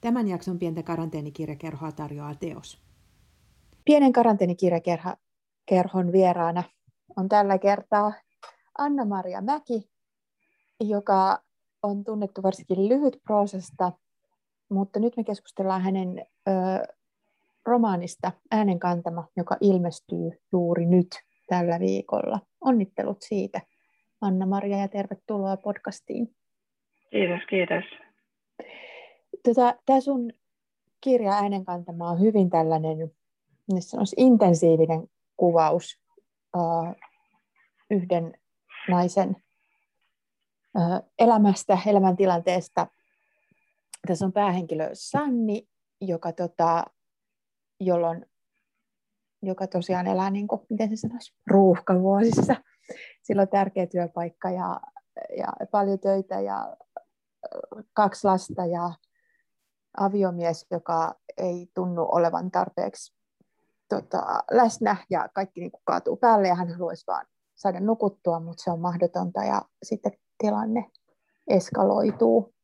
Tämän jakson pientä karanteenikirjakerhoa tarjoaa Teos. Pienen karanteenikirjakerhon vieraana on tällä kertaa Anna-Maria Mäki, joka on tunnettu varsinkin lyhytproosasta, mutta nyt me keskustellaan hänen ö, romaanista Äänenkantama, joka ilmestyy juuri nyt tällä viikolla. Onnittelut siitä, Anna-Maria, ja tervetuloa podcastiin. Kiitos, kiitos. Tota, Tämä sun kirja Äänenkantama on hyvin tällainen sanoisi, intensiivinen kuvaus uh, yhden naisen uh, elämästä, elämäntilanteesta. Tässä on päähenkilö Sanni, joka tota, jolloin, joka tosiaan elää, niin kuin, miten se sanoisi, ruuhkavuosissa. Sillä on tärkeä työpaikka ja, ja paljon töitä ja kaksi lasta ja aviomies, joka ei tunnu olevan tarpeeksi tota, läsnä ja kaikki niin kuin kaatuu päälle ja hän haluaisi vaan saada nukuttua, mutta se on mahdotonta ja sitten tilanne eskaloituu.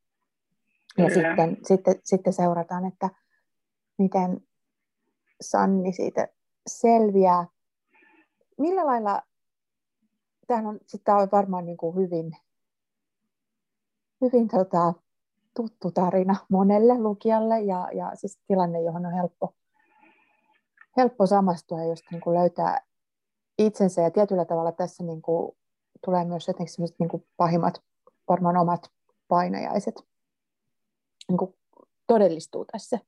Ja sitten, sitten, sitten seurataan, että miten Sanni siitä selviää. Millä lailla, tämähän on, tämä on varmaan niin kuin hyvin, hyvin tota, tuttu tarina monelle lukijalle ja, ja siis tilanne, johon on helppo, helppo samastua, jos niin kuin löytää itsensä. Ja tietyllä tavalla tässä niin kuin tulee myös jotenkin niin kuin pahimmat varmaan omat painajaiset niin kuin todellistuu tässä,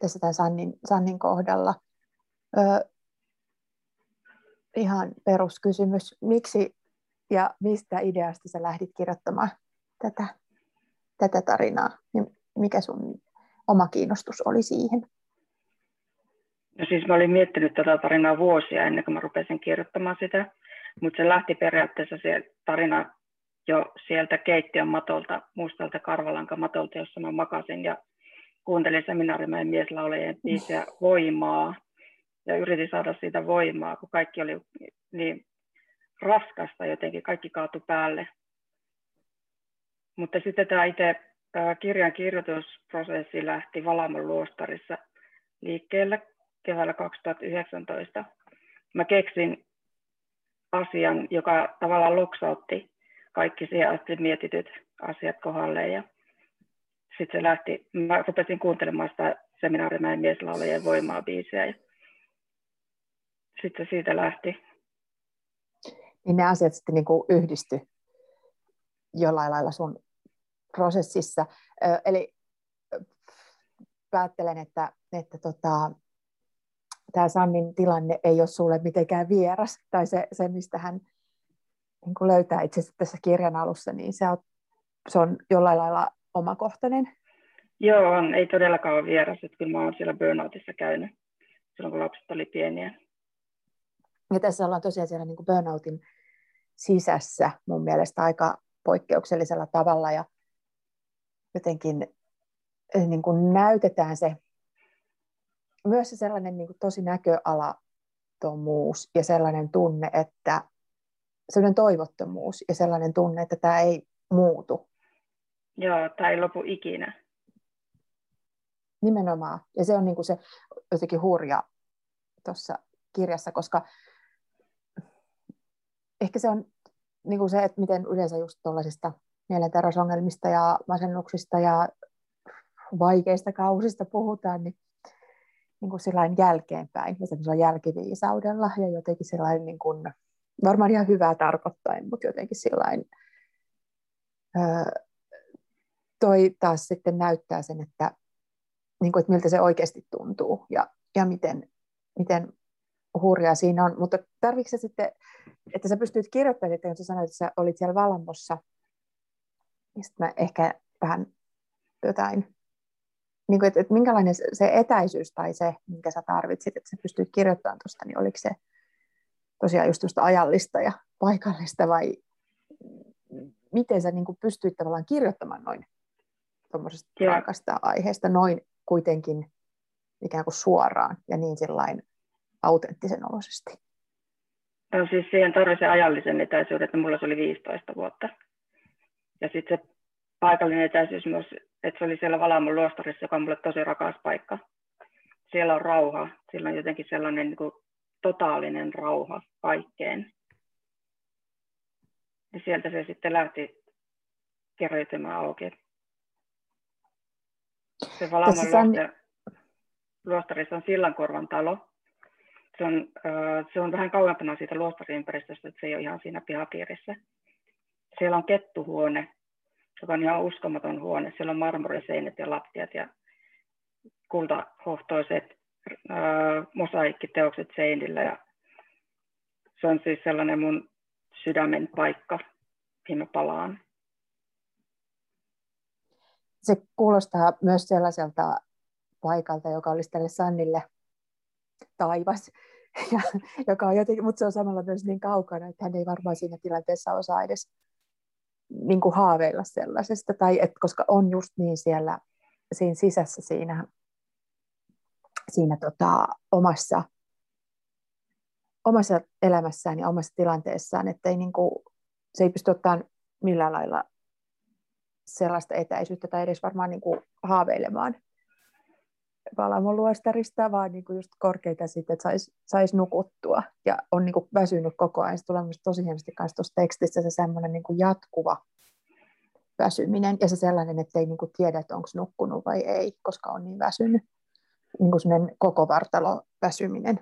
tässä tämän Sannin, Sannin kohdalla. Ö, ihan peruskysymys, miksi ja mistä ideasta sä lähdit kirjoittamaan tätä tätä tarinaa, niin mikä sun oma kiinnostus oli siihen? No siis mä olin miettinyt tätä tarinaa vuosia ennen kuin mä rupesin kirjoittamaan sitä, mutta se lähti periaatteessa se tarina jo sieltä keittiön matolta, mustalta karvalankamatolta, jossa mä makasin ja kuuntelin seminaarimäen mieslaulajien biisiä Voimaa ja yritin saada siitä voimaa, kun kaikki oli niin raskasta jotenkin, kaikki kaatu päälle. Mutta sitten tämä itse kirjan kirjoitusprosessi lähti Valamon luostarissa liikkeelle keväällä 2019. Mä keksin asian, joka tavallaan loksautti kaikki siihen asti mietityt asiat kohdalle. Ja sitten se lähti, mä rupesin kuuntelemaan sitä seminaarimäen mieslaulajien voimaa biisiä. Ja sitten siitä lähti. Niin ne asiat sitten niin yhdisty jollain lailla sun prosessissa. Eli päättelen, että, että tota, tämä Sannin tilanne ei ole sulle mitenkään vieras, tai se, se mistä hän niin kuin löytää itse asiassa tässä kirjan alussa, niin se on, se on jollain lailla omakohtainen. Joo, on. Ei todellakaan ole vieras, että kyllä mä olen siellä burnoutissa käynyt silloin, kun lapset oli pieniä. Ja tässä ollaan tosiaan siellä niin kuin burnoutin sisässä mun mielestä aika poikkeuksellisella tavalla, ja jotenkin eh, niin kuin näytetään se, myös se sellainen niin kuin tosi näköalattomuus ja sellainen tunne, että sellainen toivottomuus ja sellainen tunne, että tämä ei muutu. Joo, tämä ei lopu ikinä. Nimenomaan. Ja se on niin kuin se jotenkin hurja tuossa kirjassa, koska ehkä se on niin kuin se, että miten yleensä just tuollaisista mielenterveysongelmista ja masennuksista ja vaikeista kausista puhutaan, niin, niin kuin sillain jälkeenpäin ja semmoisella jälkiviisaudella ja jotenkin sellainen niin kuin, varmaan ihan hyvää tarkoittain, mutta jotenkin sillain öö, toi taas sitten näyttää sen, että, niin kuin, että miltä se oikeasti tuntuu ja, ja miten, miten hurjaa siinä on. Mutta tarvitsetko se sitten, että sä pystyt kirjoittamaan, että kun sä sanoit, että sä olit siellä Valamossa niin sitten mä ehkä vähän jotain, niin kuin, että, että minkälainen se etäisyys tai se, minkä sä tarvitsit, että sä pystyt kirjoittamaan tuosta, niin oliko se tosiaan just ajallista ja paikallista vai miten sä niin kuin pystyit tavallaan kirjoittamaan noin tuommoisesta raakasta aiheesta noin kuitenkin ikään kuin suoraan ja niin sillain autenttisen oloisesti? No siis siihen tarvitsen ajallisen etäisyyden, että mulla se oli 15 vuotta. Ja sitten se paikallinen etäisyys myös että se oli siellä Valamon luostarissa, joka on mulle tosi rakas paikka. Siellä on rauha, siellä on jotenkin sellainen niin kuin, totaalinen rauha kaikkeen. Ja sieltä se sitten lähti kerrytymään auki. Se Valamon luostar, luostarissa on Sillankorvan talo. Se on, se on vähän kauempana siitä luostariympäristöstä, että se ei ole ihan siinä pihapiirissä. Siellä on kettuhuone, joka on ihan uskomaton huone. Siellä on marmoriseinät ja lattiat ja kultahohtoiset äh, mosaikkiteokset seinillä. Ja se on siis sellainen mun sydämen paikka, mihin mä palaan. Se kuulostaa myös sellaiselta paikalta, joka olisi tälle Sannille taivas, ja, joka on jotenkin, mutta se on samalla myös niin kaukana, että hän ei varmaan siinä tilanteessa osaa edes niin kuin haaveilla sellaisesta, tai et, koska on just niin siellä siinä sisässä siinä, siinä tota, omassa, omassa elämässään ja omassa tilanteessaan, että ei, niin kuin, se ei pysty ottamaan millään lailla sellaista etäisyyttä tai edes varmaan niin kuin haaveilemaan Palamon luostarista, vaan niin kuin just korkeita sitten, että saisi sais nukuttua. Ja on niin kuin väsynyt koko ajan. Se tulee tosi hienosti myös tuossa tekstissä se semmoinen niin kuin jatkuva väsyminen ja se sellainen, että ei niin kuin tiedä, että onko nukkunut vai ei, koska on niin väsynyt. Niin kuin koko vartalo väsyminen.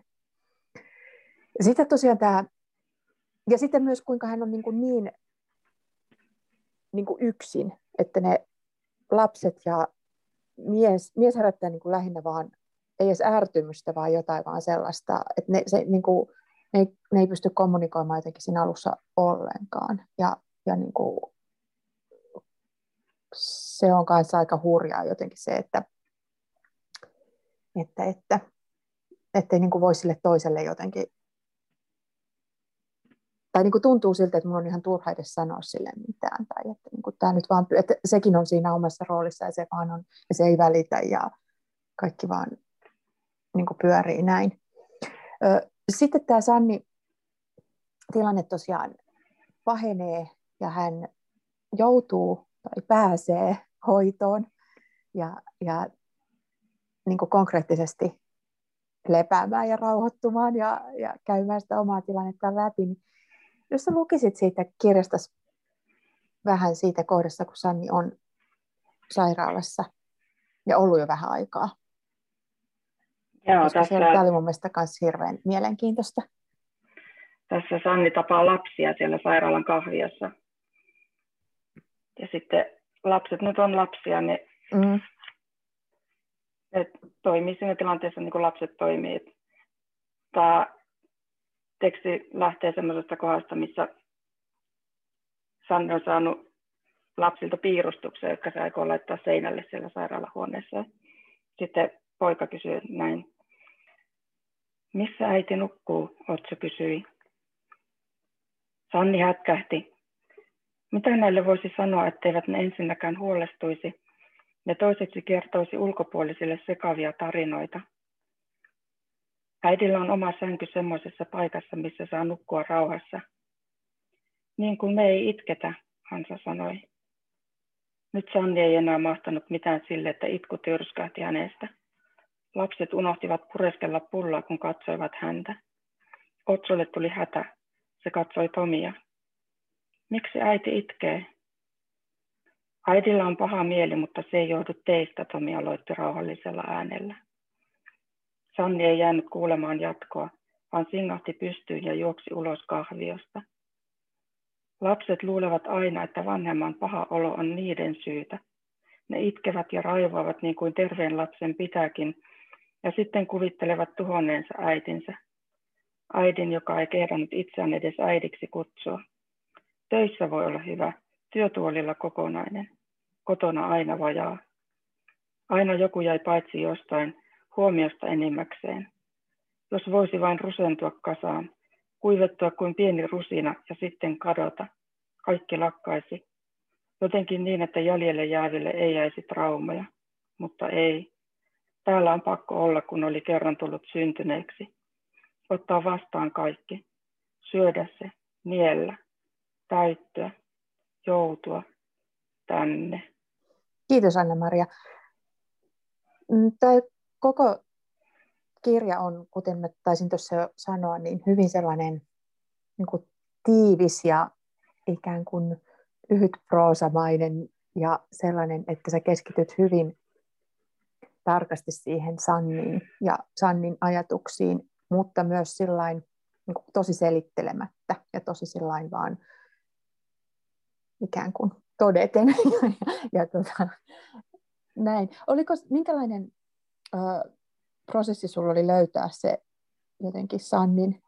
Ja sitten tosiaan tämä, ja sitten myös kuinka hän on niin, kuin niin, niin kuin yksin, että ne lapset ja mies, mies herättää niin kuin lähinnä vaan, ei edes ärtymystä, vaan jotain vaan sellaista, että ne, se, niin kuin, ne, ei, ne ei pysty kommunikoimaan jotenkin siinä alussa ollenkaan. Ja, ja niin kuin, se on kanssa aika hurjaa jotenkin se, että, että, että ettei niin voi sille toiselle jotenkin tai niin kuin tuntuu siltä, että minun on ihan turha edes sanoa sille mitään, tai että, niin kuin tämä nyt vaan, että sekin on siinä omassa roolissa, ja se vaan on, ja se ei välitä, ja kaikki vaan niin kuin pyörii näin. Sitten tämä Sanni tilanne tosiaan pahenee, ja hän joutuu tai pääsee hoitoon, ja, ja niin kuin konkreettisesti lepäämään ja rauhoittumaan ja, ja käymään sitä omaa tilannetta läpi, niin jos sä lukisit siitä kirjasta vähän siitä kohdasta, kun Sanni on sairaalassa ja ollut jo vähän aikaa. Joo, tässä... tämä oli mun mielestä myös hirveän mielenkiintoista. Tässä Sanni tapaa lapsia siellä sairaalan kahviossa. Ja sitten lapset nyt on lapsia, ne, mm. ne toimii siinä tilanteessa niin kuin lapset toimii. Tämä teksti lähtee semmoisesta kohdasta, missä Sanne on saanut lapsilta piirustuksia, jotka se aikoo laittaa seinälle siellä sairaalahuoneessa. Sitten poika kysyy näin. Missä äiti nukkuu? Otso kysyi. Sanni hätkähti. Mitä näille voisi sanoa, etteivät ne ensinnäkään huolestuisi ja toiseksi kertoisi ulkopuolisille sekavia tarinoita? Äidillä on oma sänky semmoisessa paikassa, missä saa nukkua rauhassa. Niin kuin me ei itketä, Hansa sanoi. Nyt Sanni ei enää mahtanut mitään sille, että itku tyrskähti hänestä. Lapset unohtivat pureskella pullaa, kun katsoivat häntä. Otsolle tuli hätä. Se katsoi Tomia. Miksi äiti itkee? Äidillä on paha mieli, mutta se ei johdu teistä, Tomi aloitti rauhallisella äänellä. Sanni ei jäänyt kuulemaan jatkoa, vaan singahti pystyyn ja juoksi ulos kahviosta. Lapset luulevat aina, että vanhemman paha olo on niiden syytä. Ne itkevät ja raivoavat niin kuin terveen lapsen pitääkin, ja sitten kuvittelevat tuhonneensa äitinsä. Äidin, joka ei kehdannut itseään edes äidiksi kutsua. Töissä voi olla hyvä, työtuolilla kokonainen. Kotona aina vajaa. Aina joku jäi paitsi jostain, huomiosta enimmäkseen. Jos voisi vain rusentua kasaan, kuivettua kuin pieni rusina ja sitten kadota, kaikki lakkaisi. Jotenkin niin, että jäljelle jääville ei jäisi traumaja, mutta ei. Täällä on pakko olla, kun oli kerran tullut syntyneeksi. Ottaa vastaan kaikki. Syödä se, niellä, täyttyä, joutua tänne. Kiitos Anna-Maria. Mm, Tämä koko kirja on, kuten mä taisin tuossa jo sanoa, niin hyvin sellainen niin kuin tiivis ja ikään kuin lyhyt proosamainen ja sellainen, että sä keskityt hyvin tarkasti siihen Sanniin ja Sannin ajatuksiin, mutta myös sillain, niin kuin tosi selittelemättä ja tosi sillain vaan ikään kuin todeten. ja, ja tota, näin. Oliko, minkälainen prosessi sulla oli löytää se jotenkin Sannin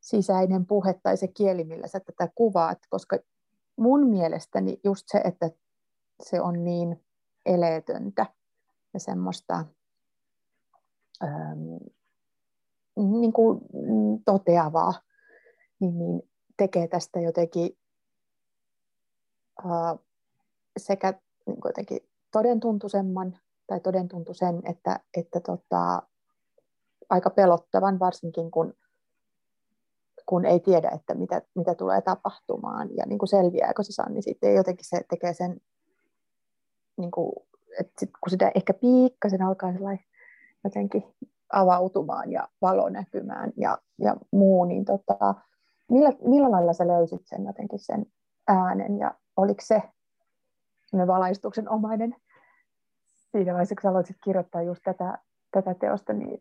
sisäinen puhe tai se kieli, millä sä tätä kuvaat, koska mun mielestäni just se, että se on niin eleetöntä ja semmoista ähm, niin kuin toteavaa, niin, niin tekee tästä jotenkin äh, sekä niin kuin jotenkin todentuntuisemman tai todentuntuisen, että, että tota, aika pelottavan, varsinkin kun, kun ei tiedä, että mitä, mitä tulee tapahtumaan ja niin kuin selviääkö se Sanni sitten. Jotenkin se tekee sen, niin kuin, että sit, kun sitä ehkä piikkasen alkaa jotenkin avautumaan ja valo näkymään ja, ja muu, niin tota, millä, millä lailla sä löysit sen jotenkin sen äänen ja oliko se valaistuksen omainen siinä vaiheessa, kun sä aloitit kirjoittaa just tätä, tätä teosta, niin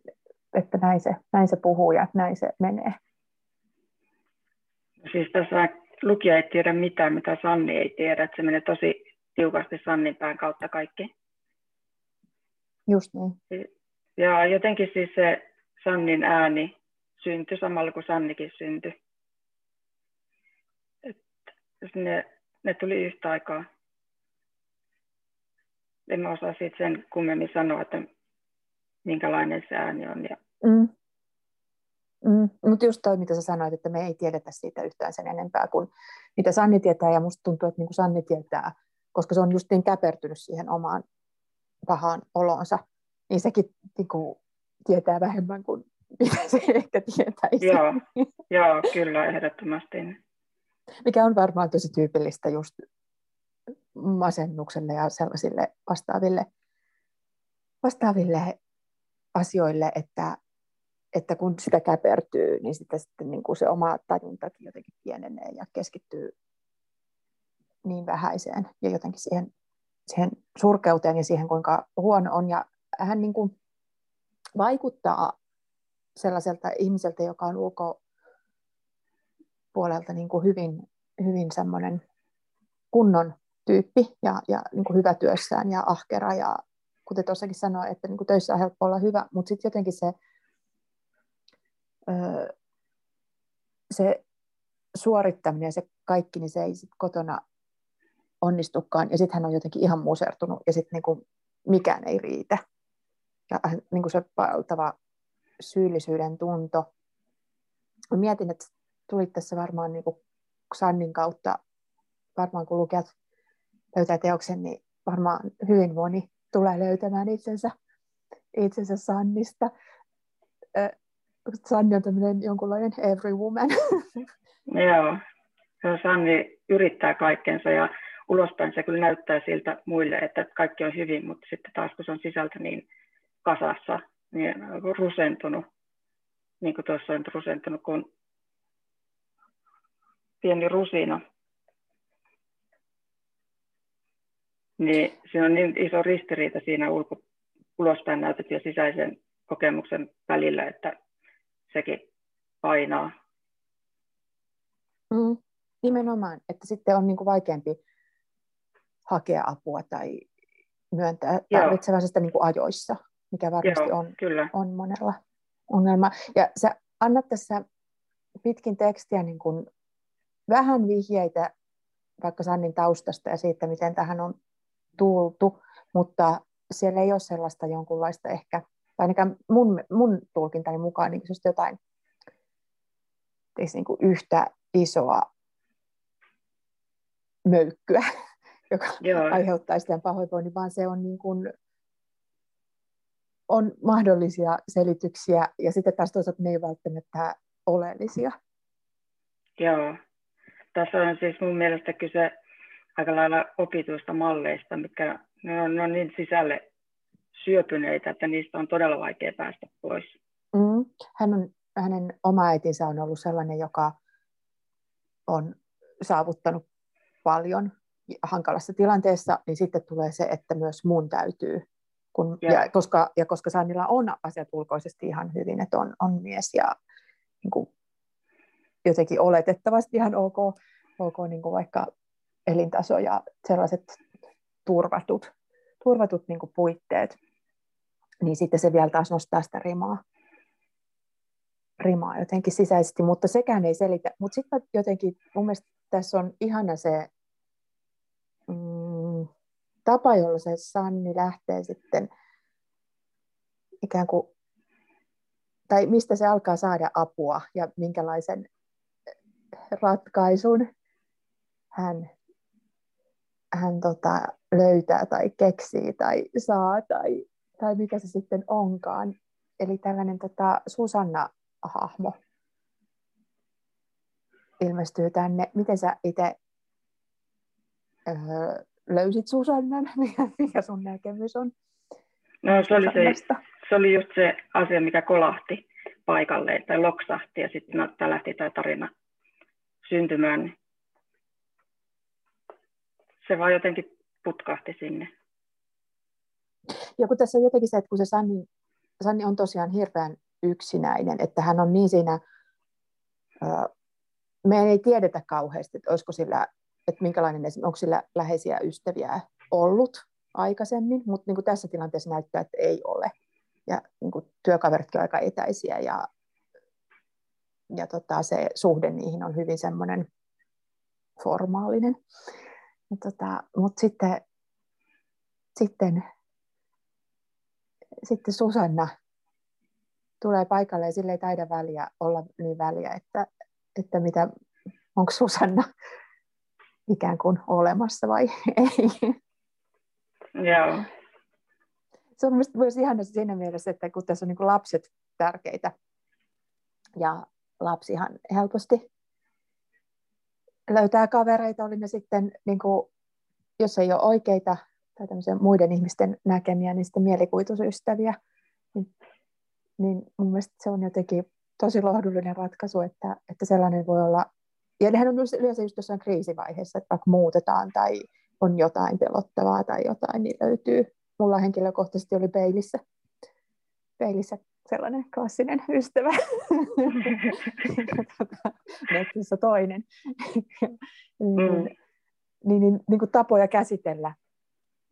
että näin se, näin se puhuu ja näin se menee. Siis tässä lukija ei tiedä mitään, mitä Sanni ei tiedä, että se menee tosi tiukasti Sannin pään kautta kaikki. Just niin. Ja jotenkin siis se Sannin ääni syntyi samalla kuin Sannikin syntyi. Et ne, ne tuli yhtä aikaa en mä osaa siitä sen kummemmin sanoa, että minkälainen se ääni on. Ja... Mm. Mm. Mutta just toi, mitä sä sanoit, että me ei tiedetä siitä yhtään sen enempää kuin mitä Sanni tietää, ja musta tuntuu, että niin kuin Sanni tietää, koska se on just niin käpertynyt siihen omaan pahaan olonsa, niin sekin niin kuin, tietää vähemmän kuin mitä se ehkä tietäisi. Joo, joo kyllä, ehdottomasti. Mikä on varmaan tosi tyypillistä just masennukselle ja sellaisille vastaaville, vastaaville asioille, että, että kun sitä käpertyy, niin sitä sitten niin kuin se oma tajuntakin jotenkin pienenee ja keskittyy niin vähäiseen ja jotenkin siihen, siihen surkeuteen ja siihen, kuinka huono on. Ja hän niin kuin vaikuttaa sellaiselta ihmiseltä, joka on ulkopuolelta niin kuin hyvin, hyvin semmoinen kunnon tyyppi ja, ja niin kuin hyvä työssään ja ahkera ja kuten tuossakin sanoin, että niin kuin töissä on helppo olla hyvä, mutta sitten jotenkin se, öö, se suorittaminen ja se kaikki, niin se ei sit kotona onnistukaan ja sitten hän on jotenkin ihan musertunut ja sitten niin mikään ei riitä. Ja niin kuin se valtava syyllisyyden tunto. Mä mietin, että tuli tässä varmaan niin kuin Sannin kautta, varmaan kun lukijat löytää teoksen, niin varmaan hyvin moni tulee löytämään itsensä, itsensä Sannista. Sanni on tämmöinen jonkunlainen every woman. Joo, Sanni yrittää kaikkensa ja ulospäin se kyllä näyttää siltä muille, että kaikki on hyvin, mutta sitten taas kun se on sisältä niin kasassa, niin rusentunut, niin kuin tuossa on rusentunut kuin pieni rusina. Niin siinä on niin iso ristiriita siinä ulko, ulospäin näytet ja sisäisen kokemuksen välillä, että sekin painaa. Mm, nimenomaan, että sitten on niin kuin vaikeampi hakea apua tai myöntää tarvitsevansa niin kuin ajoissa, mikä varmasti Joo, on, kyllä. on monella ongelma. Ja sä annat tässä pitkin tekstiä niin kuin vähän vihjeitä vaikka Sannin taustasta ja siitä, miten tähän on tultu, mutta siellä ei ole sellaista jonkunlaista ehkä, tai ainakaan mun, mun tulkintani mukaan niin jotain niin kuin yhtä isoa möykkyä, joka Joo. aiheuttaa sitä pahoinvoinnin, vaan se on, niin kuin, on mahdollisia selityksiä, ja sitten taas toisaalta ne ei välttämättä oleellisia. Joo. Tässä on siis mun mielestä kyse aika lailla opituista malleista, mitkä ne on, ne on niin sisälle syöpyneitä, että niistä on todella vaikea päästä pois. Mm. Hän on, hänen oma äitinsä on ollut sellainen, joka on saavuttanut paljon hankalassa tilanteessa, niin sitten tulee se, että myös mun täytyy. Kun, ja, koska, ja koska Sannilla on asiat ulkoisesti ihan hyvin, että on, on mies ja niin kuin, jotenkin oletettavasti ihan ok, ok niin kuin vaikka elintaso ja sellaiset turvatut, turvatut niin kuin puitteet, niin sitten se vielä taas nostaa sitä rimaa, rimaa jotenkin sisäisesti, mutta sekään ei selitä. Mutta sitten jotenkin mun mielestä tässä on ihana se mm, tapa, jolla se Sanni lähtee sitten ikään kuin, tai mistä se alkaa saada apua ja minkälaisen ratkaisun hän, hän tota, löytää tai keksii tai saa tai, tai mikä se sitten onkaan. Eli tällainen tota, Susanna-hahmo ilmestyy tänne. Miten sä itse öö, löysit Susannan? Mikä, mikä sun näkemys on? No se oli, se, se oli just se asia, mikä kolahti paikalle tai loksahti ja sitten no, lähti tämä tarina syntymään. Se vaan jotenkin putkahti sinne. Ja kun tässä on jotenkin se, että kun se Sanni, Sanni on tosiaan hirveän yksinäinen, että hän on niin siinä, me ei tiedetä kauheasti, että olisiko sillä, että minkälainen, onko sillä läheisiä ystäviä ollut aikaisemmin, mutta niin kuin tässä tilanteessa näyttää, että ei ole. Ja niin kuin työkaveritkin aika etäisiä ja, ja tota, se suhde niihin on hyvin semmoinen formaalinen. Tota, mutta sitten, sitten, sitten Susanna tulee paikalle ja sille ei taida väliä olla niin väliä, että, että mitä, onko Susanna ikään kuin olemassa vai ei. Joo. Se on myös ihana siinä mielessä, että kun tässä on niin lapset tärkeitä ja lapsihan helposti löytää kavereita, oli ne sitten, niin kuin, jos ei ole oikeita tai muiden ihmisten näkemiä, niin sitten mielikuvitusystäviä. Niin, niin mun mielestä se on jotenkin tosi lohdullinen ratkaisu, että, että sellainen voi olla, ja nehän on yleensä just jossain kriisivaiheessa, että vaikka muutetaan tai on jotain pelottavaa tai jotain, niin löytyy. Mulla henkilökohtaisesti oli peilissä, peilissä sellainen klassinen ystävä. Netissä toinen. mm. niin, niin, niin kuin tapoja käsitellä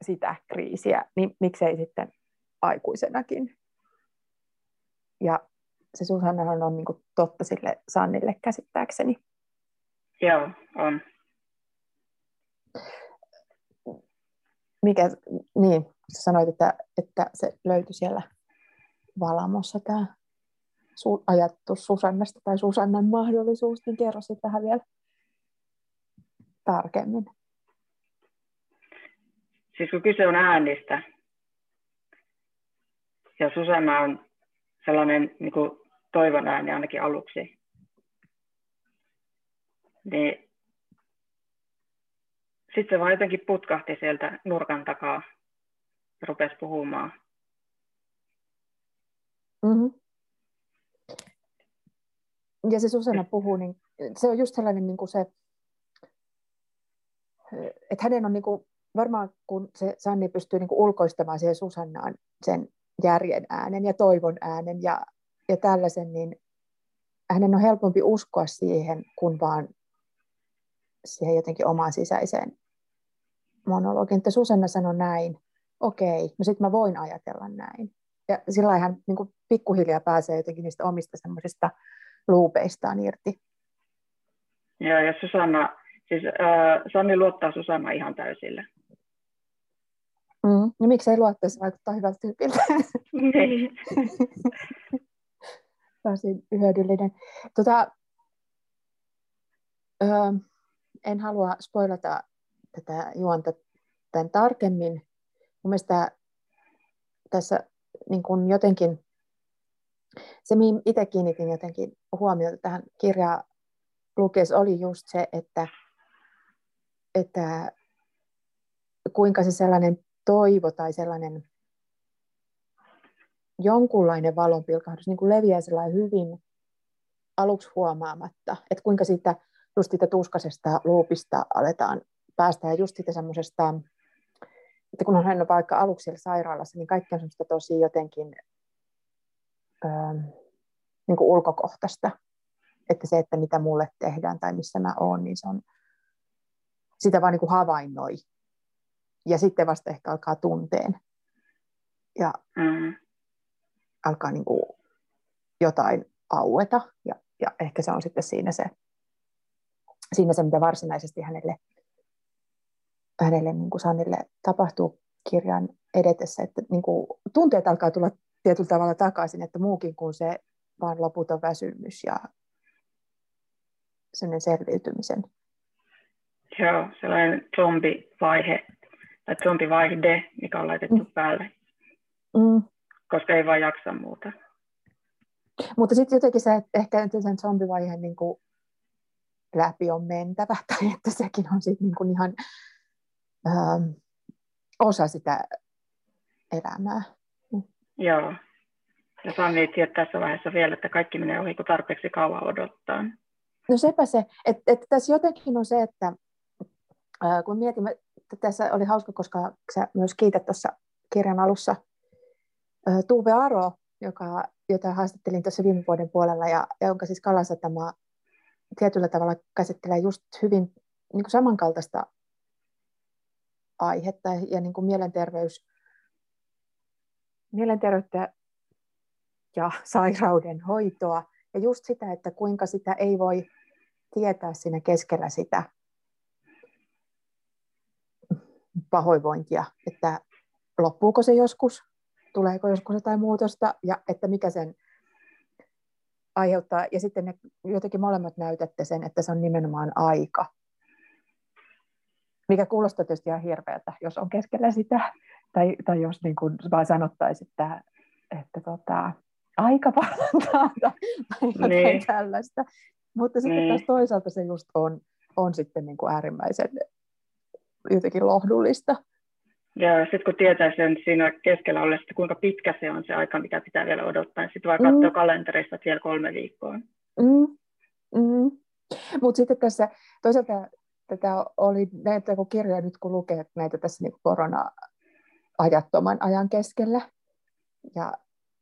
sitä kriisiä, niin miksei sitten aikuisenakin. Ja se Susannahan on niin kuin totta sille Sannille käsittääkseni. Joo, on. Mikä, niin, sä sanoit, että, että se löytyi siellä Valamossa tämä su- ajatus Susannasta tai Susannan mahdollisuus, niin kerro sitten vähän vielä tarkemmin. Siis kun kyse on äänistä, ja Susanna on sellainen niin kuin toivon ääni ainakin aluksi, niin sitten se vaan jotenkin putkahti sieltä nurkan takaa ja rupesi puhumaan. Mm-hmm. Ja se Susanna puhuu, niin se on just sellainen niin kuin se, että hänen on niin kuin, varmaan kun se Sanni pystyy niin kuin ulkoistamaan siihen Susannaan sen järjen äänen ja toivon äänen ja, ja tällaisen, niin hänen on helpompi uskoa siihen, kun vaan siihen jotenkin omaan sisäiseen monologiin. Että Susanna sanoi näin, okei, no sitten mä voin ajatella näin. Ja sillä hän niin kuin pikkuhiljaa pääsee jotenkin niistä omista semmoisista luupeistaan irti. Joo, ja Susanna, siis äh, Sanni luottaa Susanna ihan täysille. Mm, no miksi ei luottaisi, vaikuttaa hyvältä tyypiltä. Niin. Varsin hyödyllinen. Tota, ö, en halua spoilata tätä juonta tämän tarkemmin. Mun mielestä tässä niin kuin jotenkin, se mihin itse kiinnitin jotenkin huomiota tähän kirjaan lukeessa oli just se, että, että kuinka se sellainen toivo tai sellainen jonkunlainen valonpilkahdus niin kuin leviää sellainen hyvin aluksi huomaamatta, että kuinka siitä just siitä tuskasesta luupista aletaan päästä ja just siitä semmoisesta, että kun hän on vaikka aluksi siellä sairaalassa, niin kaikki on semmoista tosi jotenkin öö, niin kuin ulkokohtaista, että se, että mitä mulle tehdään tai missä mä oon, niin se on sitä vaan niin kuin havainnoi. Ja sitten vasta ehkä alkaa tunteen. Ja mm. alkaa niin kuin jotain aueta. Ja, ja ehkä se on sitten siinä se, siinä se mitä varsinaisesti hänelle, hänelle niin kuin Sanille tapahtuu kirjan edetessä. Että niin kuin tunteet alkaa tulla tietyllä tavalla takaisin, että muukin kuin se vaan loputon väsymys ja sellainen selviytymisen. Joo, sellainen zombivaihe tai zombivaihde, mikä on laitettu mm. päälle, mm. koska ei vaan jaksa muuta. Mutta sitten jotenkin se, että ehkä sen zombivaiheen niin kuin läpi on mentävä, tai että sekin on sitten niin kuin ihan ähm, osa sitä elämää. Joo. Ja Sanni tietää tässä vaiheessa vielä, että kaikki menee ohi, kun tarpeeksi kauan odottaa. No sepä se, että, että tässä jotenkin on se, että ää, kun mietimme, että tässä oli hauska, koska sä myös kiität tuossa kirjan alussa ää, Tuve Aro, joka, jota haastattelin tuossa viime vuoden puolella, ja, ja jonka siis Kalasatama tietyllä tavalla käsittelee just hyvin niin kuin samankaltaista aihetta ja niin kuin mielenterveys, mielenterveyttä ja sairauden hoitoa. Ja just sitä, että kuinka sitä ei voi tietää siinä keskellä sitä pahoinvointia, että loppuuko se joskus, tuleeko joskus jotain muutosta ja että mikä sen aiheuttaa. Ja sitten ne jotenkin molemmat näytätte sen, että se on nimenomaan aika. Mikä kuulostaa tietysti ihan hirveältä, jos on keskellä sitä, tai, tai jos niin kuin vaan sanottaisiin, että, että tota, aika parantaa tai jotain niin. tällaista. Mutta sitten niin. taas toisaalta se just on, on sitten niin kuin äärimmäisen jotenkin lohdullista. Ja sitten kun tietää sen siinä keskellä ollessa, kuinka pitkä se on se aika, mitä pitää vielä odottaa, niin sitten vaan katsoo mm. kalenterista, että vielä kolme viikkoa. Mm. Mm. Mutta sitten tässä toisaalta tätä oli näitä kun kirjoja nyt kun lukee näitä tässä niin korona-ajattoman ajan keskellä, ja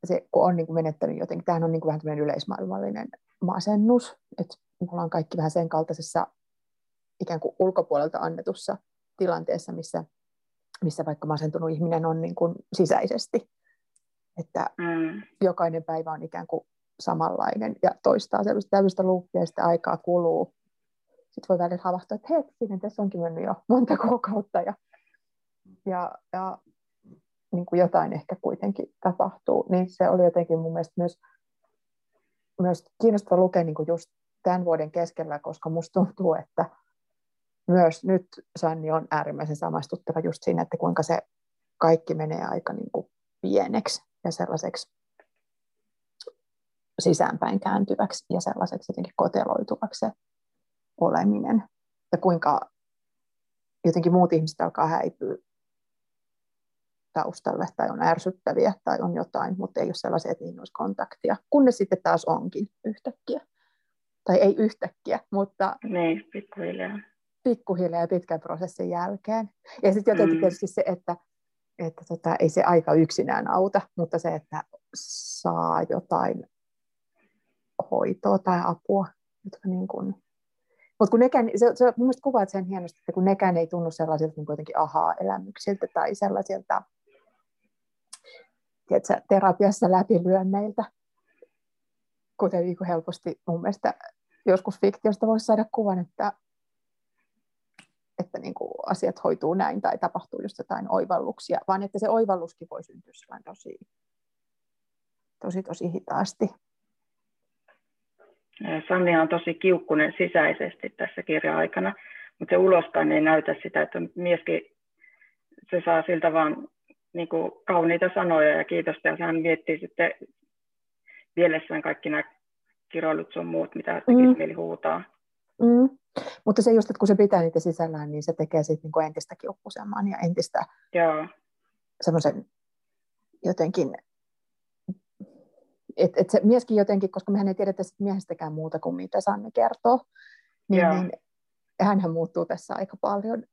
se kun on niin kuin menettänyt jotenkin, tämähän on niin kuin vähän yleismaailmallinen masennus, että me ollaan kaikki vähän sen kaltaisessa ikään kuin ulkopuolelta annetussa tilanteessa, missä, missä vaikka masentunut ihminen on niin kuin sisäisesti, että mm. jokainen päivä on ikään kuin samanlainen ja toistaa sellaista luuppia ja sitten aikaa kuluu. Sitten voi välillä havahtua, että hetkinen, tässä onkin mennyt jo monta kuukautta ja, ja, ja niin kuin jotain ehkä kuitenkin tapahtuu, niin se oli jotenkin mun mielestä myös, myös kiinnostava lukea niin kuin just tämän vuoden keskellä, koska musta tuntuu, että myös nyt Sanni on äärimmäisen samastuttava just siinä, että kuinka se kaikki menee aika niin kuin pieneksi ja sellaiseksi sisäänpäin kääntyväksi ja sellaiseksi jotenkin koteloituvaksi oleminen. Ja kuinka jotenkin muut ihmiset alkaa häipyä taustalle tai on ärsyttäviä tai on jotain, mutta ei ole sellaisia, että niihin olisi kontaktia, kunnes sitten taas onkin yhtäkkiä. Tai ei yhtäkkiä, mutta niin, pikkuhiljaa. pikkuhiljaa ja pitkän prosessin jälkeen. Ja sitten jotenkin mm. tietysti se, että, että tota, ei se aika yksinään auta, mutta se, että saa jotain hoitoa tai apua, jotka niin kuin, mutta kun nekään, se, se mun mielestä kuvaat sen hienosti, että kun nekään ei tunnu sellaisilta niin kuitenkin ahaa-elämyksiltä tai sellaisilta tiedätkö, terapiassa läpilyönneiltä, kuten niin helposti mun mielestä joskus fiktiosta voisi saada kuvan, että, että niin kuin asiat hoituu näin tai tapahtuu just jotain oivalluksia, vaan että se oivalluskin voi syntyä tosi, tosi, tosi hitaasti. Sanni on tosi kiukkunen sisäisesti tässä kirja-aikana, mutta se ulospäin ei näytä sitä, että mieskin se saa siltä vaan niin kuin kauniita sanoja ja kiitosta, ja hän miettii sitten mielessään kaikki nämä kiroilut sun muut, mitä tekisi mm. mieli huutaa. Mm. Mutta se just, että kun se pitää niitä sisällään, niin se tekee sitten niin entistä kiukkuisemman ja entistä Joo. semmoisen jotenkin, että et se mieskin jotenkin, koska mehän ei tiedetä sit miehestäkään muuta kuin mitä Sanni kertoo, niin, niin hänhän muuttuu tässä aika paljon.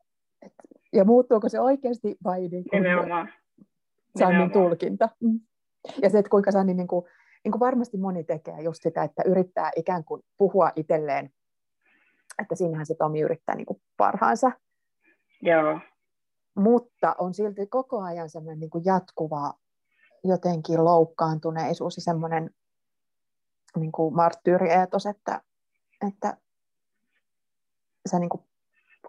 Et, ja muuttuuko se oikeasti vai niin kuin Nimenomaan. Sannin Nimenomaan. tulkinta? Mm. Ja se, että kuinka Sanni, niin kuin, niin kuin varmasti moni tekee just sitä, että yrittää ikään kuin puhua itselleen, että siinähän se Tomi yrittää niin kuin parhaansa, Joo, mutta on silti koko ajan semmoinen niin kuin jatkuva jotenkin loukkaantuneisuus ja semmoinen niin kuin marttyyrietos, että, että sä niin kuin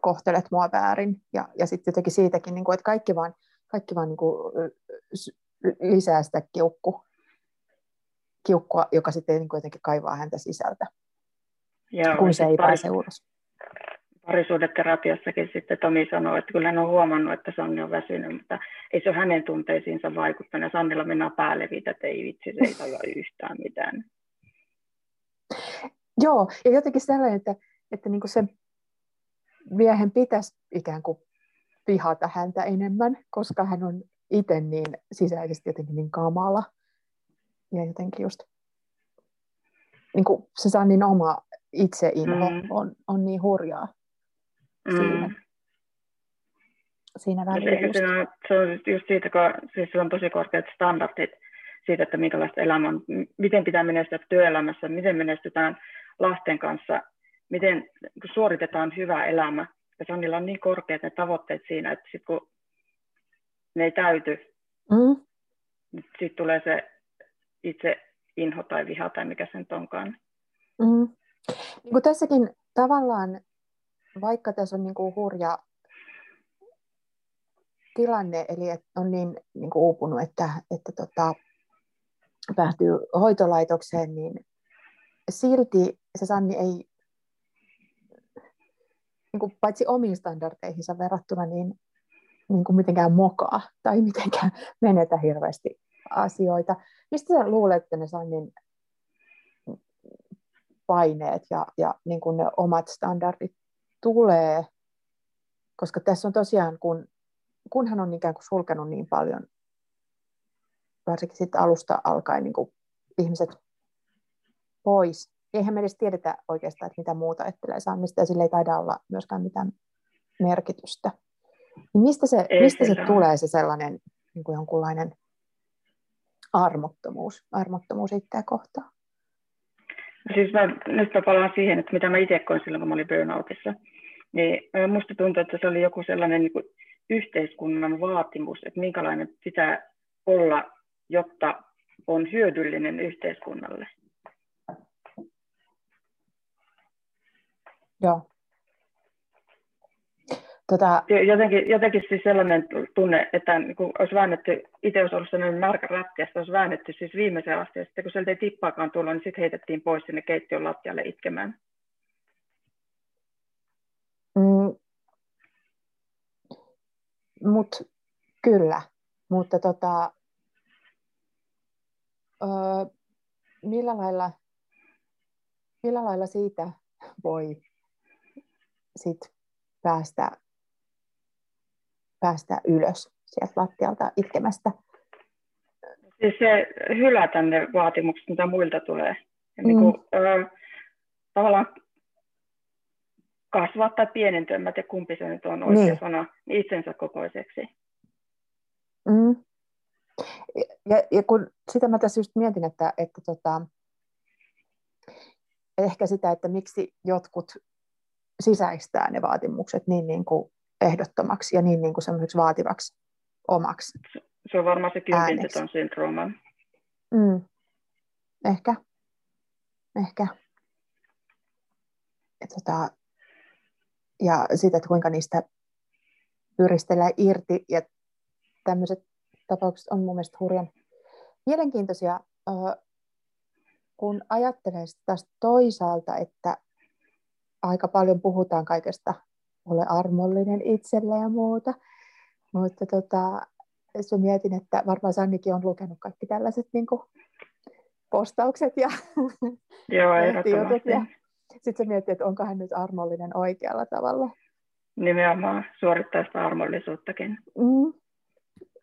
kohtelet mua väärin. Ja, ja sitten jotenkin siitäkin, niin kuin, että kaikki vaan, kaikki vaan niin kuin lisää sitä kiukku, kiukkua, joka sitten niin kuin jotenkin kaivaa häntä sisältä, joo. kun se ei pääse ulos. Parisuudeterapiassakin sitten Tomi sanoi, että kyllä hän on huomannut, että Sanni on väsynyt, mutta ei se ole hänen tunteisiinsa vaikuttanut. Sannilla mennään päälle viitä, että ei vitsi, se ei tajua yhtään mitään. Joo, ja jotenkin sellainen, että, että niin se miehen pitäisi ikään kuin vihata häntä enemmän, koska hän on itse niin sisäisesti jotenkin niin kamala. Ja jotenkin just niin kuin se Sannin oma itseinho Mm. mm. on, on niin hurjaa Siinä Mm. siinä välillä. Just. siinä on, se on just siitä, kun siis on tosi korkeat standardit siitä, että minkälaista elämä on, miten pitää menestyä työelämässä, miten menestytään lasten kanssa, miten suoritetaan hyvä elämä. Ja Sannilla on niin korkeat ne tavoitteet siinä, että sit kun ne ei täyty, Mm. niin sitten tulee se itse inho tai viha tai mikä sen onkaan. Mm. Niin kuin tässäkin tavallaan, vaikka tässä on niin kuin hurja tilanne, eli että on niin, niin kuin uupunut, että, että tota, päätyy hoitolaitokseen, niin silti se Sanni ei, niin kuin paitsi omiin standardeihinsa verrattuna, niin, niin kuin mitenkään mokaa tai mitenkään menetä hirveästi asioita. Mistä sä luulet, että ne Sannin paineet ja, ja niin kuin ne omat standardit tulee, koska tässä on tosiaan, kun, kun hän on ikään kuin sulkenut niin paljon, varsinkin sitten alusta alkaen niin kuin ihmiset pois, niin eihän me edes tiedetä oikeastaan, että mitä muuta ajattelee Sannista, ja sillä ei taida olla myöskään mitään merkitystä. Niin mistä se, Ei mistä se tulee se sellainen niin kuin jonkunlainen armottomuus, armottomuus itseä kohtaan? Siis mä, nyt mä palaan siihen, että mitä mä itse koin silloin, kun mä olin burnoutissa. Niin musta tuntuu, että se oli joku sellainen niin kuin yhteiskunnan vaatimus, että minkälainen pitää olla, jotta on hyödyllinen yhteiskunnalle. Joo. Tota, Jotenkin, jotenkin siis sellainen tunne, että niin kun olisi väännetty, itse olisi ollut sellainen märkä rätti, ja olisi väännetty siis viimeiseen asti, ja sitten kun sieltä ei tippaakaan tullut, niin sitten heitettiin pois sinne keittiön lattialle itkemään. Mm, mut, kyllä, mutta tota, öö, millä, lailla, millä lailla siitä voi sit päästä, päästä ylös sieltä lattialta itkemästä? Siis se hylätä ne vaatimukset, mitä muilta tulee. Ja Mm. niin kuin, ö, tavallaan kasvaa tai pienentyä, mä tiedä kumpi se nyt on oikea Niin. sana, niin itsensä kokoiseksi. Mm. Ja, ja kun sitä mä tässä just mietin, että, että tota, ehkä sitä, että miksi jotkut sisäistää ne vaatimukset niin, niin kuin ehdottomaksi ja niin, niin kuin semmoiseksi vaativaksi omaksi. Se on varmaan se Ääneksi. kympintytön syndrooma. Mm. Ehkä. Ehkä. Ja, tota, ja sitä, että kuinka niistä pyristelee irti. Ja tämmöiset tapaukset on mun mielestä hurjan mielenkiintoisia, kun ajattelee sitä taas toisaalta, että aika paljon puhutaan kaikesta, ole armollinen itselle ja muuta. Mutta tota, jos mietin, että varmaan Sannikin on lukenut kaikki tällaiset niin kuin, postaukset ja Joo, ehdottomasti. Ja sitten mietit, että onko hän nyt armollinen oikealla tavalla. Nimenomaan suorittaa sitä armollisuuttakin. Mm.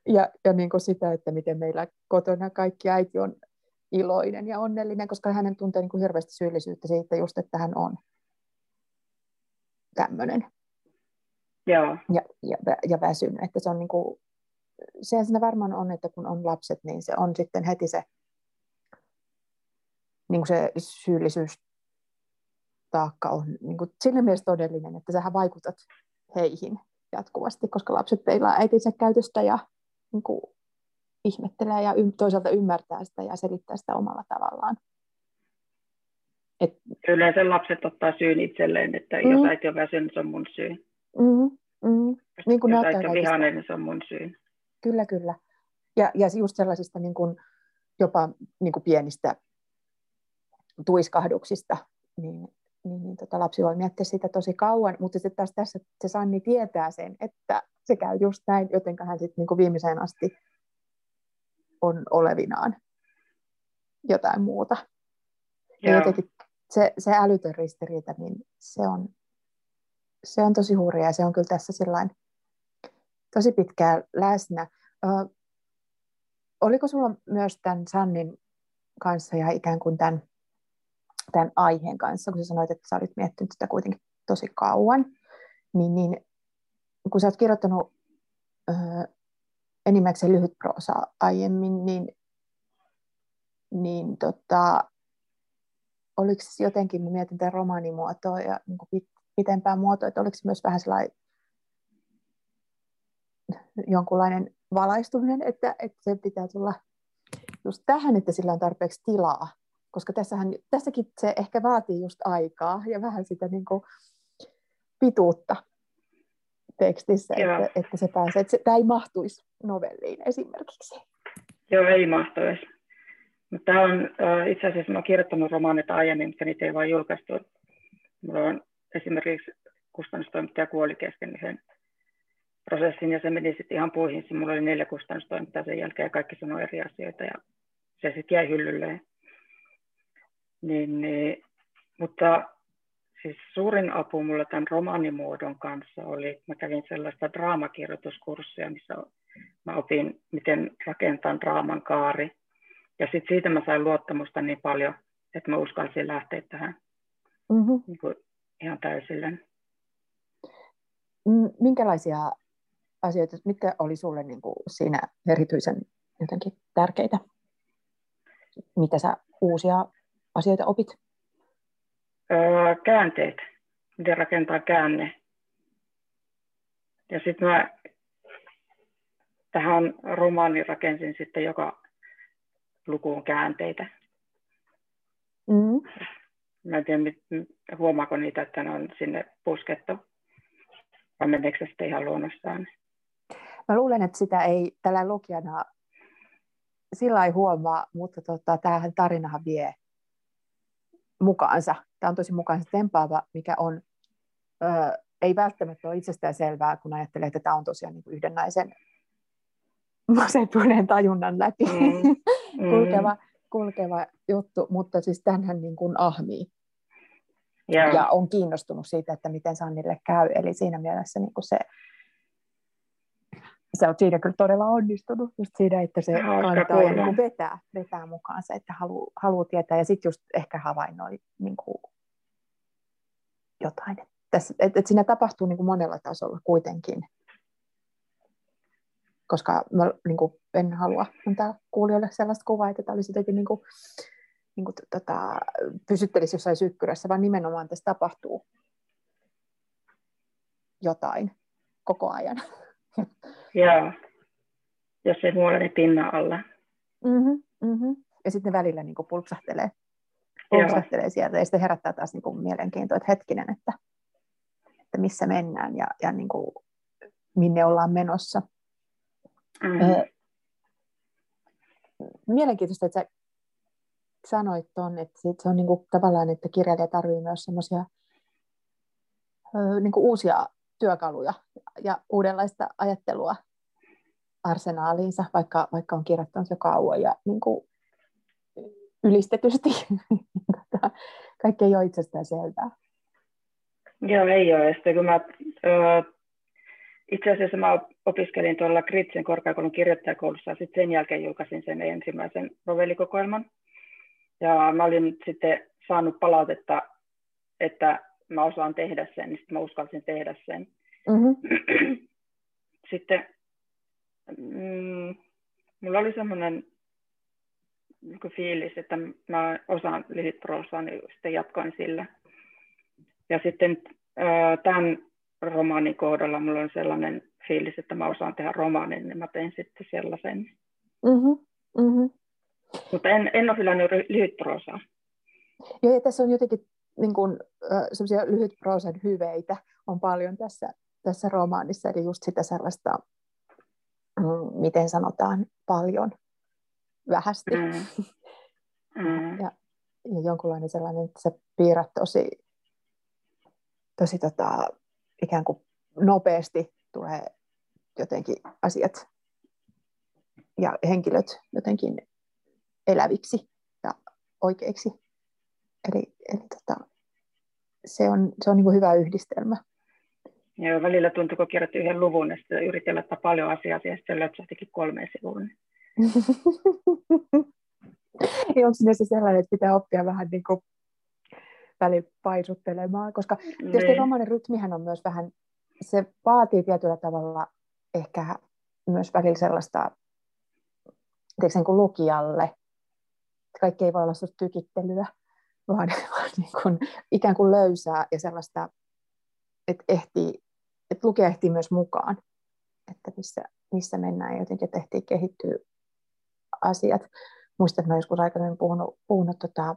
ja, ja niin kuin sitä, että miten meillä kotona kaikki äiti on iloinen ja onnellinen, koska hänen tuntee niin kuin hirveästi syyllisyyttä siitä just, että hän on tämmöinen. Joo. Ja, ja, ja väsynyt. Että se on niin kuin, sehän siinä varmaan on, että kun on lapset, niin se on sitten heti se, niin kuin se syyllisyys taakka on niin kuin sillä mielessä todellinen, että sähän vaikutat heihin jatkuvasti, koska lapset peilaa äitinsä käytöstä ja niin kuin, ihmettelee ja toisaalta ymmärtää sitä ja selittää sitä omalla tavallaan. Et... Yleensä lapset ottaa syyn itselleen, että mm. jos äiti on väsynyt, se on mun syy. Mm, mm. Niin kuin äiti on vihainen, niin se on mun syy. Kyllä, kyllä. Ja, ja just sellaisista niin kuin, jopa niin kuin pienistä tuiskahduksista, niin, niin, niin tota, lapsi voi miettiä sitä tosi kauan, mutta sitten taas tässä se Sanni tietää sen, että se käy just näin, joten hän sitten niin viimeiseen asti on olevinaan jotain muuta. Ja jotenkin se, se älytön ristiriita, niin se on, se on tosi hurja ja se on kyllä tässä tosi pitkään läsnä. Ö, oliko sulla myös tämän Sannin kanssa ja ikään kuin tämän, tämän aiheen kanssa, kun sä sanoit, että sä olit miettinyt sitä kuitenkin tosi kauan, niin, niin kun sä oot kirjoittanut ö, enimmäkseen lyhyt proosa aiemmin, niin, niin tota, oliko se jotenkin, mä mietin tämän romaanimuotoa ja niin kuin pitempää muotoa, että oliko se myös vähän sellainen jonkunlainen valaistuminen, että, että se pitää tulla just tähän, että sillä on tarpeeksi tilaa, koska tässähän, tässäkin se ehkä vaatii just aikaa ja vähän sitä niin kuin pituutta tekstissä, että, että se pääsee, että se, tämä ei mahtuisi novelliin esimerkiksi. Joo, ei mahtuisi. Tämä on itse asiassa, mä olen kirjoittanut romaanit aiemmin, mutta niitä ei vain julkaistu. Mulla on esimerkiksi kustannustoimittaja kuoli kesken yhden prosessin ja se meni sitten ihan puihin. Mulla oli neljä kustannustoimittajaa sen jälkeen ja kaikki sanoi eri asioita ja se sitten jäi hyllylle. Niin, niin, mutta siis suurin apu mulla tämän romaanimuodon kanssa oli, että mä kävin sellaista draamakirjoituskurssia, missä mä opin, miten rakentaa draaman kaari. Ja sitten siitä mä sain luottamusta niin paljon, että mä uskalsin lähteä tähän mm-hmm. niin kuin ihan täysille. Minkälaisia asioita, mitkä oli sulle niin kuin siinä erityisen jotenkin tärkeitä? Mitä sä uusia asioita opit? Öö, käänteet, miten rakentaa käänne. Ja sitten mä tähän romaaniin rakensin sitten joka lukuun käänteitä. Mm. Mä en tiedä, huomaako niitä, että ne on sinne puskettu, vai meneekö se sitten ihan luonnostaan? Mä luulen, että sitä ei tällä lukijana sillä ei huomaa, mutta tota, tämähän tarinahan vie mukaansa. Tämä on tosi mukaansa tempaava, mikä on, ö, ei välttämättä ole itsestään selvää, kun ajattelee, että tämä on tosiaan niin yhden naisen masentuneen tajunnan läpi mm. Mm. Kulkeva, juttu, mutta siis tämänhän niin kuin ahmii. Yeah. Ja on kiinnostunut siitä, että miten Sannille käy. Eli siinä mielessä niin kuin se, se on siinä kyllä todella onnistunut, just siinä, että se kantaa ja niin vetää, vetää mukaan se, että haluaa haluu tietää. Ja sitten just ehkä havainnoi niin kuin jotain. Että, että siinä tapahtuu niin kuin monella tasolla kuitenkin koska mä niin kuin, en halua antaa kuulijoille sellaista kuvaa, että tämä olisi jotenkin niin kuin, niin kuin, tota, pysyttelisi jossain sykkyrässä, vaan nimenomaan tässä tapahtuu jotain koko ajan. Joo, jos ei muolle pinnan alla. Mm-hmm, mm-hmm. Ja sitten ne välillä niin kuin pulpsahtelee, pulpsahtelee sieltä ja sitten herättää taas niin kuin mielenkiintoa, että hetkinen, että, että missä mennään ja, ja niin kuin, minne ollaan menossa. Mm. Mielenkiintoista, että sä sanoit tuon, että se on niinku tavallaan, että kirjailija tarvitsee myös semmoisia niinku uusia työkaluja ja uudenlaista ajattelua arsenaaliinsa, vaikka, vaikka on kirjoittanut jo kauan ja niinku ylistetysti. Tota, kaikki ei ole itsestään selvää. Joo, ei ole. Sitten kun mä ö, itse asiassa mä opiskelin tuolla Kritsen korkeakoulun kirjoittajakoulussa ja sitten sen jälkeen julkaisin sen ensimmäisen novellikokoelman. Ja mä olin sitten saanut palautetta, että mä osaan tehdä sen, niin sitten mä uskalsin tehdä sen. Mm-hmm. sitten mm, mulla oli semmoinen niin fiilis, että mä osaan lyhytproosaa, niin sitten jatkoin sillä. Ja sitten tämän romaanin kohdalla mulla on sellainen fiilis, että mä osaan tehdä romaanin, niin mä tein sitten sellaisen. Mm-hmm. Mm-hmm. Mutta en, en ole hylännyt lyhytproosaa. Joo, ja tässä on jotenkin niin kuin, semmoisia lyhytproosan hyveitä on paljon tässä, tässä romaanissa, eli just sitä sellaista, mm, miten sanotaan, paljon vähästi. Mm. Mm. ja, ja jonkunlainen sellainen, että sä piirrät tosi, tosi tota, ikään kuin nopeasti tulee jotenkin asiat ja henkilöt jotenkin eläviksi ja oikeiksi. Eli, eli tota, se on, se on niin hyvä yhdistelmä. Joo, välillä tuntuu, kun kirjoitti yhden luvun, ja sitten yritin paljon asiaa, ja sitten löpsähtikin kolmeen sivuun. Ei onko sinne se sellainen, että pitää oppia vähän niin kuin välipaisuttelemaan, koska tietysti niin. romanin rytmihän on myös vähän, se vaatii tietyllä tavalla ehkä myös välillä sellaista, tiedätkö, niin kuin lukijalle, kaikki ei voi olla sellaista tykittelyä, vaan, vaan niin kuin, ikään kuin löysää ja sellaista, että, ehtii, että lukija ehtii myös mukaan, että missä, missä mennään ja jotenkin, että ehtii kehittyä asiat. Muistan, että joskus aikaisemmin puhunut, puhunut tota,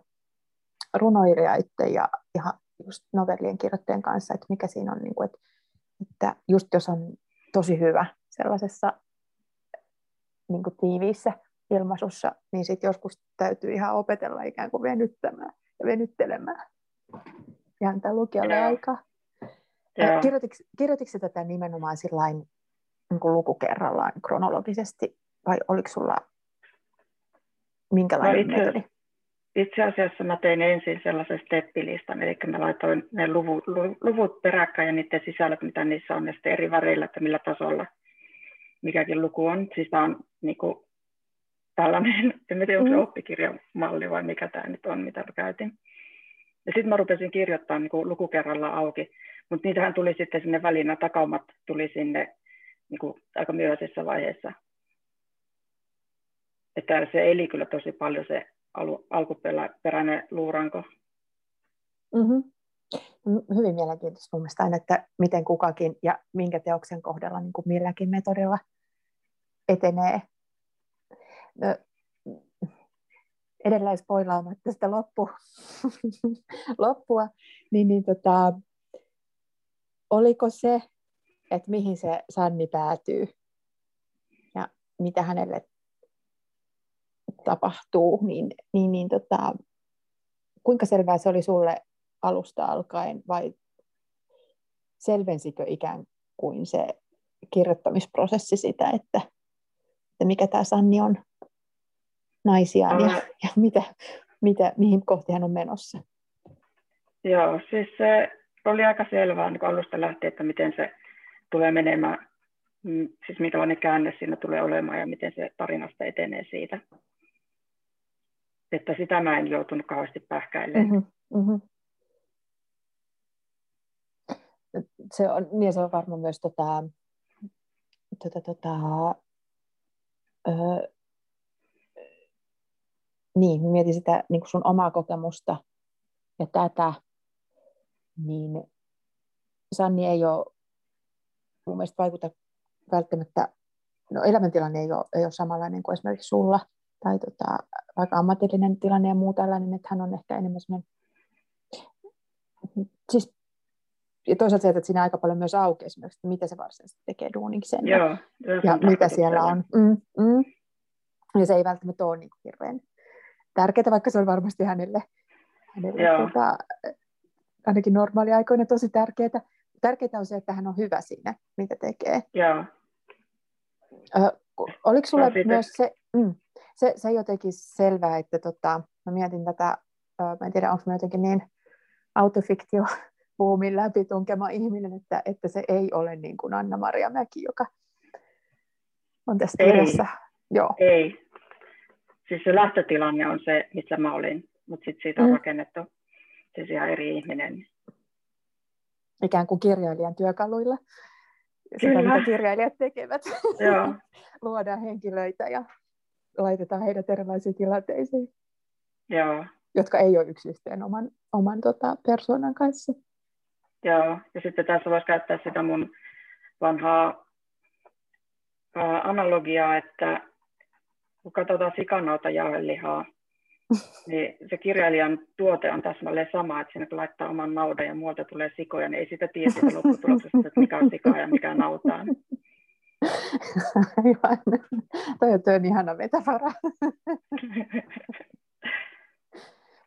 runoilijaiden ja ihan just novellien kirjoittajien kanssa, että mikä siinä on, niin kuin, että, että just jos on tosi hyvä sellaisessa niin kuin tiiviissä ilmaisussa, niin sitten joskus täytyy ihan opetella ikään kuin venyttämään ja venyttelemään ja antaa lukijalle yeah. aikaa. Yeah. Kirjoititko, kirjoititko tätä nimenomaan sillain, niin kuin lukukerrallaan kronologisesti vai oliko sulla minkälainen no itse, metodi? Itse asiassa mä tein ensin sellaisen steppilistan, eli mä laitoin ne luvut, luvut peräkkäin ja niiden sisällöt, mitä niissä on, ja sitten eri väreillä, että millä tasolla mikäkin luku on. Siis tämä on niin kuin, tällainen, en tiedä, onko se mm. oppikirjamalli vai mikä tämä nyt on, mitä mä käytin. Ja sitten mä rupesin kirjoittaa niin kuin lukukerralla auki, mutta niitähän tuli sitten sinne väliin, takaumat tuli sinne niin kuin aika myöhäisessä vaiheessa. Että se eli kyllä tosi paljon se al- alkuperäinen luuranko. Mm-hmm. Hyvin mielenkiintoista mielestäni, että miten kukakin ja minkä teoksen kohdalla niin kuin milläkin metodilla etenee. No, edelleen spoilaamatta sitä loppu, loppua, niin, niin tota, oliko se, että mihin se Sanni päätyy ja mitä hänelle tapahtuu, niin, niin, niin tota, kuinka selvää se oli sulle alusta alkaen vai selvensikö ikään kuin se kirjoittamisprosessi sitä, että, että mikä tämä Sanni on naisiaan ja, ja mitä, mitä, mihin kohti hän on menossa? Joo, siis se oli aika selvää niin alusta lähtien, että miten se tulee menemään, mm, siis minkälainen käänne siinä tulee olemaan ja miten se tarinasta etenee siitä että sitä mä en joutunut kauheasti pähkäilemään. Mm-hmm, mm-hmm. Se on, niin se on varmaan myös tota, tota, tota, öö, niin, mietin sitä niin sun omaa kokemusta ja tätä, niin Sanni ei ole mun mielestä vaikuta välttämättä, no elämäntilanne ei ole, ei ole samanlainen kuin esimerkiksi sulla, tai tota, vaikka ammatillinen tilanne ja muu tällainen, että hän on ehkä enemmän semmoinen, siis ja toisaalta se, että siinä aika paljon myös auki esimerkiksi, että mitä se varsinaisesti tekee duuniksen Joo, ja, ja mitä siellä on. Mm, mm. Ja se ei välttämättä ole niin hirveän tärkeää, vaikka se on varmasti hänelle, hänelle tota, ainakin normaaliaikoina tosi tärkeää. Tärkeää on se, että hän on hyvä siinä, mitä tekee. Joo. Ö, oliko sulle no, myös se, mm, se, se jotenkin selvää, että tota, mä mietin tätä, mä en tiedä, onko mä jotenkin niin autofiktio buumin läpi tunkema ihminen, että, että se ei ole niin kuin Anna-Maria Mäki, joka on tässä Ei. kirjassa. Joo. Ei. Siis se lähtötilanne on se, missä mä olin, mutta sitten siitä on Mm. rakennettu siis ihan eri ihminen. ikään kuin kirjailijan työkaluilla. Sitä, Kyllä. mitä kirjailijat tekevät. Joo, Luodaan henkilöitä ja laitetaan heidät erilaisiin tilanteisiin, joo, jotka ei ole yksi yhteen oman, oman tota, persoonan kanssa. joo. Ja sitten tässä voisi käyttää sitä mun vanhaa ää, analogiaa, että kun katsotaan sikanauta jauhelihaa, niin se kirjailijan tuote on täsmälleen sama, että siinä kun laittaa oman naudan ja muualta tulee sikoja, niin ei sitä tiedä lopputuloksesta, että mikä on sikaa ja mikä nautaa. Aivan. Toi on, on ihana metafora.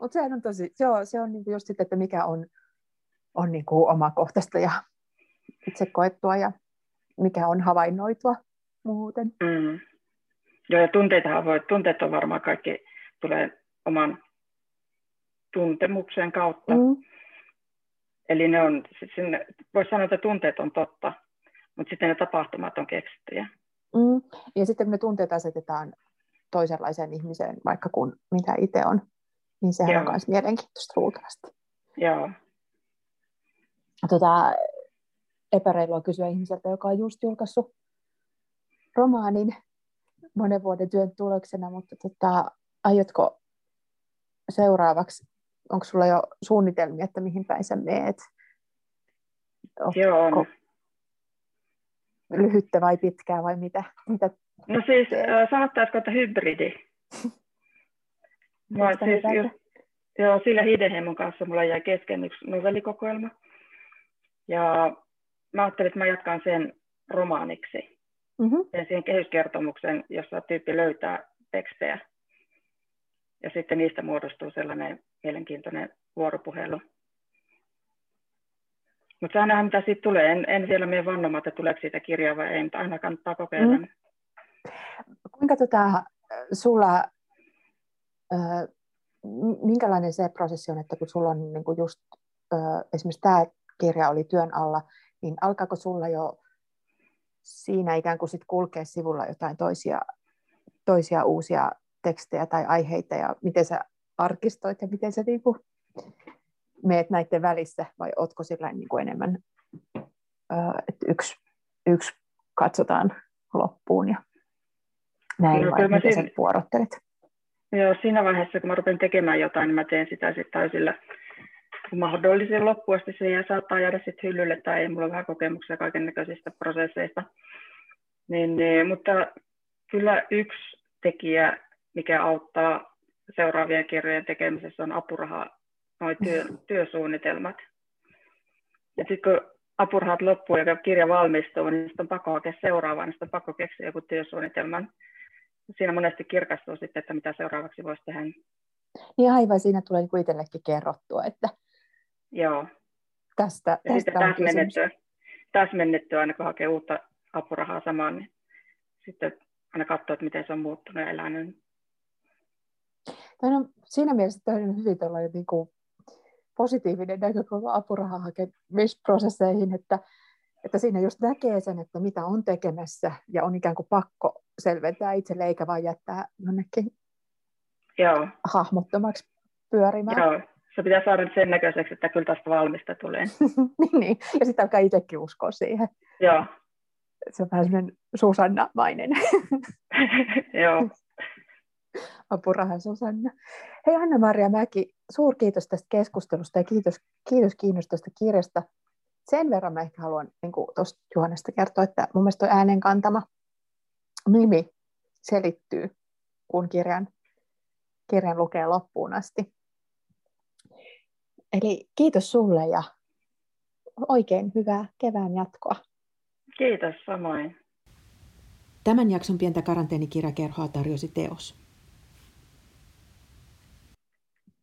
Mutta sehän on tosi, se on, se on niinku just sitten, että mikä on, on niinku omakohtaista ja itse koettua ja mikä on havainnoitua muuten. Mm. Joo, ja tunteitahan voi, tunteet on varmaan kaikki tulee oman tuntemuksen kautta. Mm. Eli ne on, sinne, voisi sanoa, että tunteet on totta, mutta sitten ne tapahtumat on keksittyjä. Mm. Ja sitten kun ne tunteet asetetaan toisenlaiseen ihmiseen, vaikka kun mitä itse on, niin sehän Joo. on myös mielenkiintoista luultavasti. Joo, Tota, epäreilua kysyä ihmiseltä, joka on just julkaissut romaanin monen vuoden työn tuloksena, mutta tota, aiotko seuraavaksi, onko sulla jo suunnitelmia, että mihin päin sä meet? Ootko joo on. Lyhyttä vai pitkää vai mitä? mitä No siis, teet? äh, sanottaisiko, että hybridi? Mä, siis just, joo, sillä Hidenheimon kanssa mulla jäi kesken yksi novellikokoelma. Ja mä ajattelin, että mä jatkan sen romaaniksi. Mhm. Teen siihen kehyskertomuksen, jossa tyyppi löytää tekstejä. Ja sitten niistä muodostuu sellainen mielenkiintoinen vuoropuhelu. Mutta saa nähdä, mitä siitä tulee. En, en vielä mene vannomaan, että tuleeko siitä kirjaa vai ei, mutta aina kannattaa kokeilla. Mm. Kuinka tota, sulla, ö, m- minkälainen se prosessi on, että kun sulla on niin kuin just, ö, esimerkiksi tämä kirja oli työn alla, niin alkaako sulla jo siinä ikään kuin sit kulkea sivulla jotain toisia, toisia uusia tekstejä tai aiheita ja miten sä arkistoit ja miten sä niin kuin meet näiden välissä vai ootko sillä niin kuin enemmän, että yksi, yksi katsotaan loppuun ja näin No, vai miten sä siinä- vuorottelet? Joo, siinä vaiheessa, kun mä rupean tekemään jotain, niin mä teen sitä sitten täysillä mahdollisen loppuun asti. Se saattaa jäädä sitten hyllylle tai ei mulla on vähän kokemuksia kaiken näköisistä prosesseista. Niin, niin, mutta kyllä yksi tekijä, mikä auttaa seuraavien kirjojen tekemisessä, on apuraha, noi työ, työsuunnitelmat. Ja sitten kun apurahat loppuu ja kirja valmistuu, niin sitten on pakko hakea seuraavaa, niin sitten on pakko keksiä joku työsuunnitelman siinä monesti kirkastuu sitten, että mitä seuraavaksi voisi tehdä. Niin aivan, siinä tulee niin itsellekin kerrottua, että Joo. tästä, Ja tästä on täsmennettyä, täsmennettyä aina kun hakee uutta apurahaa samaan, niin sitten aina katsoo, että miten se on muuttunut ja elänyt. Toi on siinä mielessä toi on hyvin niin kuin positiivinen näkökulma apurahan hakemisprosesseihin, että, että siinä just näkee sen, että mitä on tekemässä ja on ikään kuin pakko selventää itselle eikä vaan jättää jonnekin Joo, hahmottomaksi pyörimään. joo. Se pitää saada sen näköiseksi, että kyllä tästä valmista tulee. niin, niin. Ja sitten alkaa itsekin uskoa siihen. joo, Se on vähän semmoinen Susanna-mainen joo. apurahan Susanna. Hei Anna-Maria Mäki, suurkiitos tästä keskustelusta ja kiitos, kiitos kiinnostusta kirjasta. Sen verran mä ehkä haluan niin tuosta Juhannesta kertoa, että mun mielestä tuo äänen kantama nimi selittyy, kun kirjan, kirjan lukee loppuun asti. Eli kiitos sulle ja oikein hyvää kevään jatkoa. Kiitos samoin. Tämän jakson pientä karanteenikirjakerhoa tarjosi teos.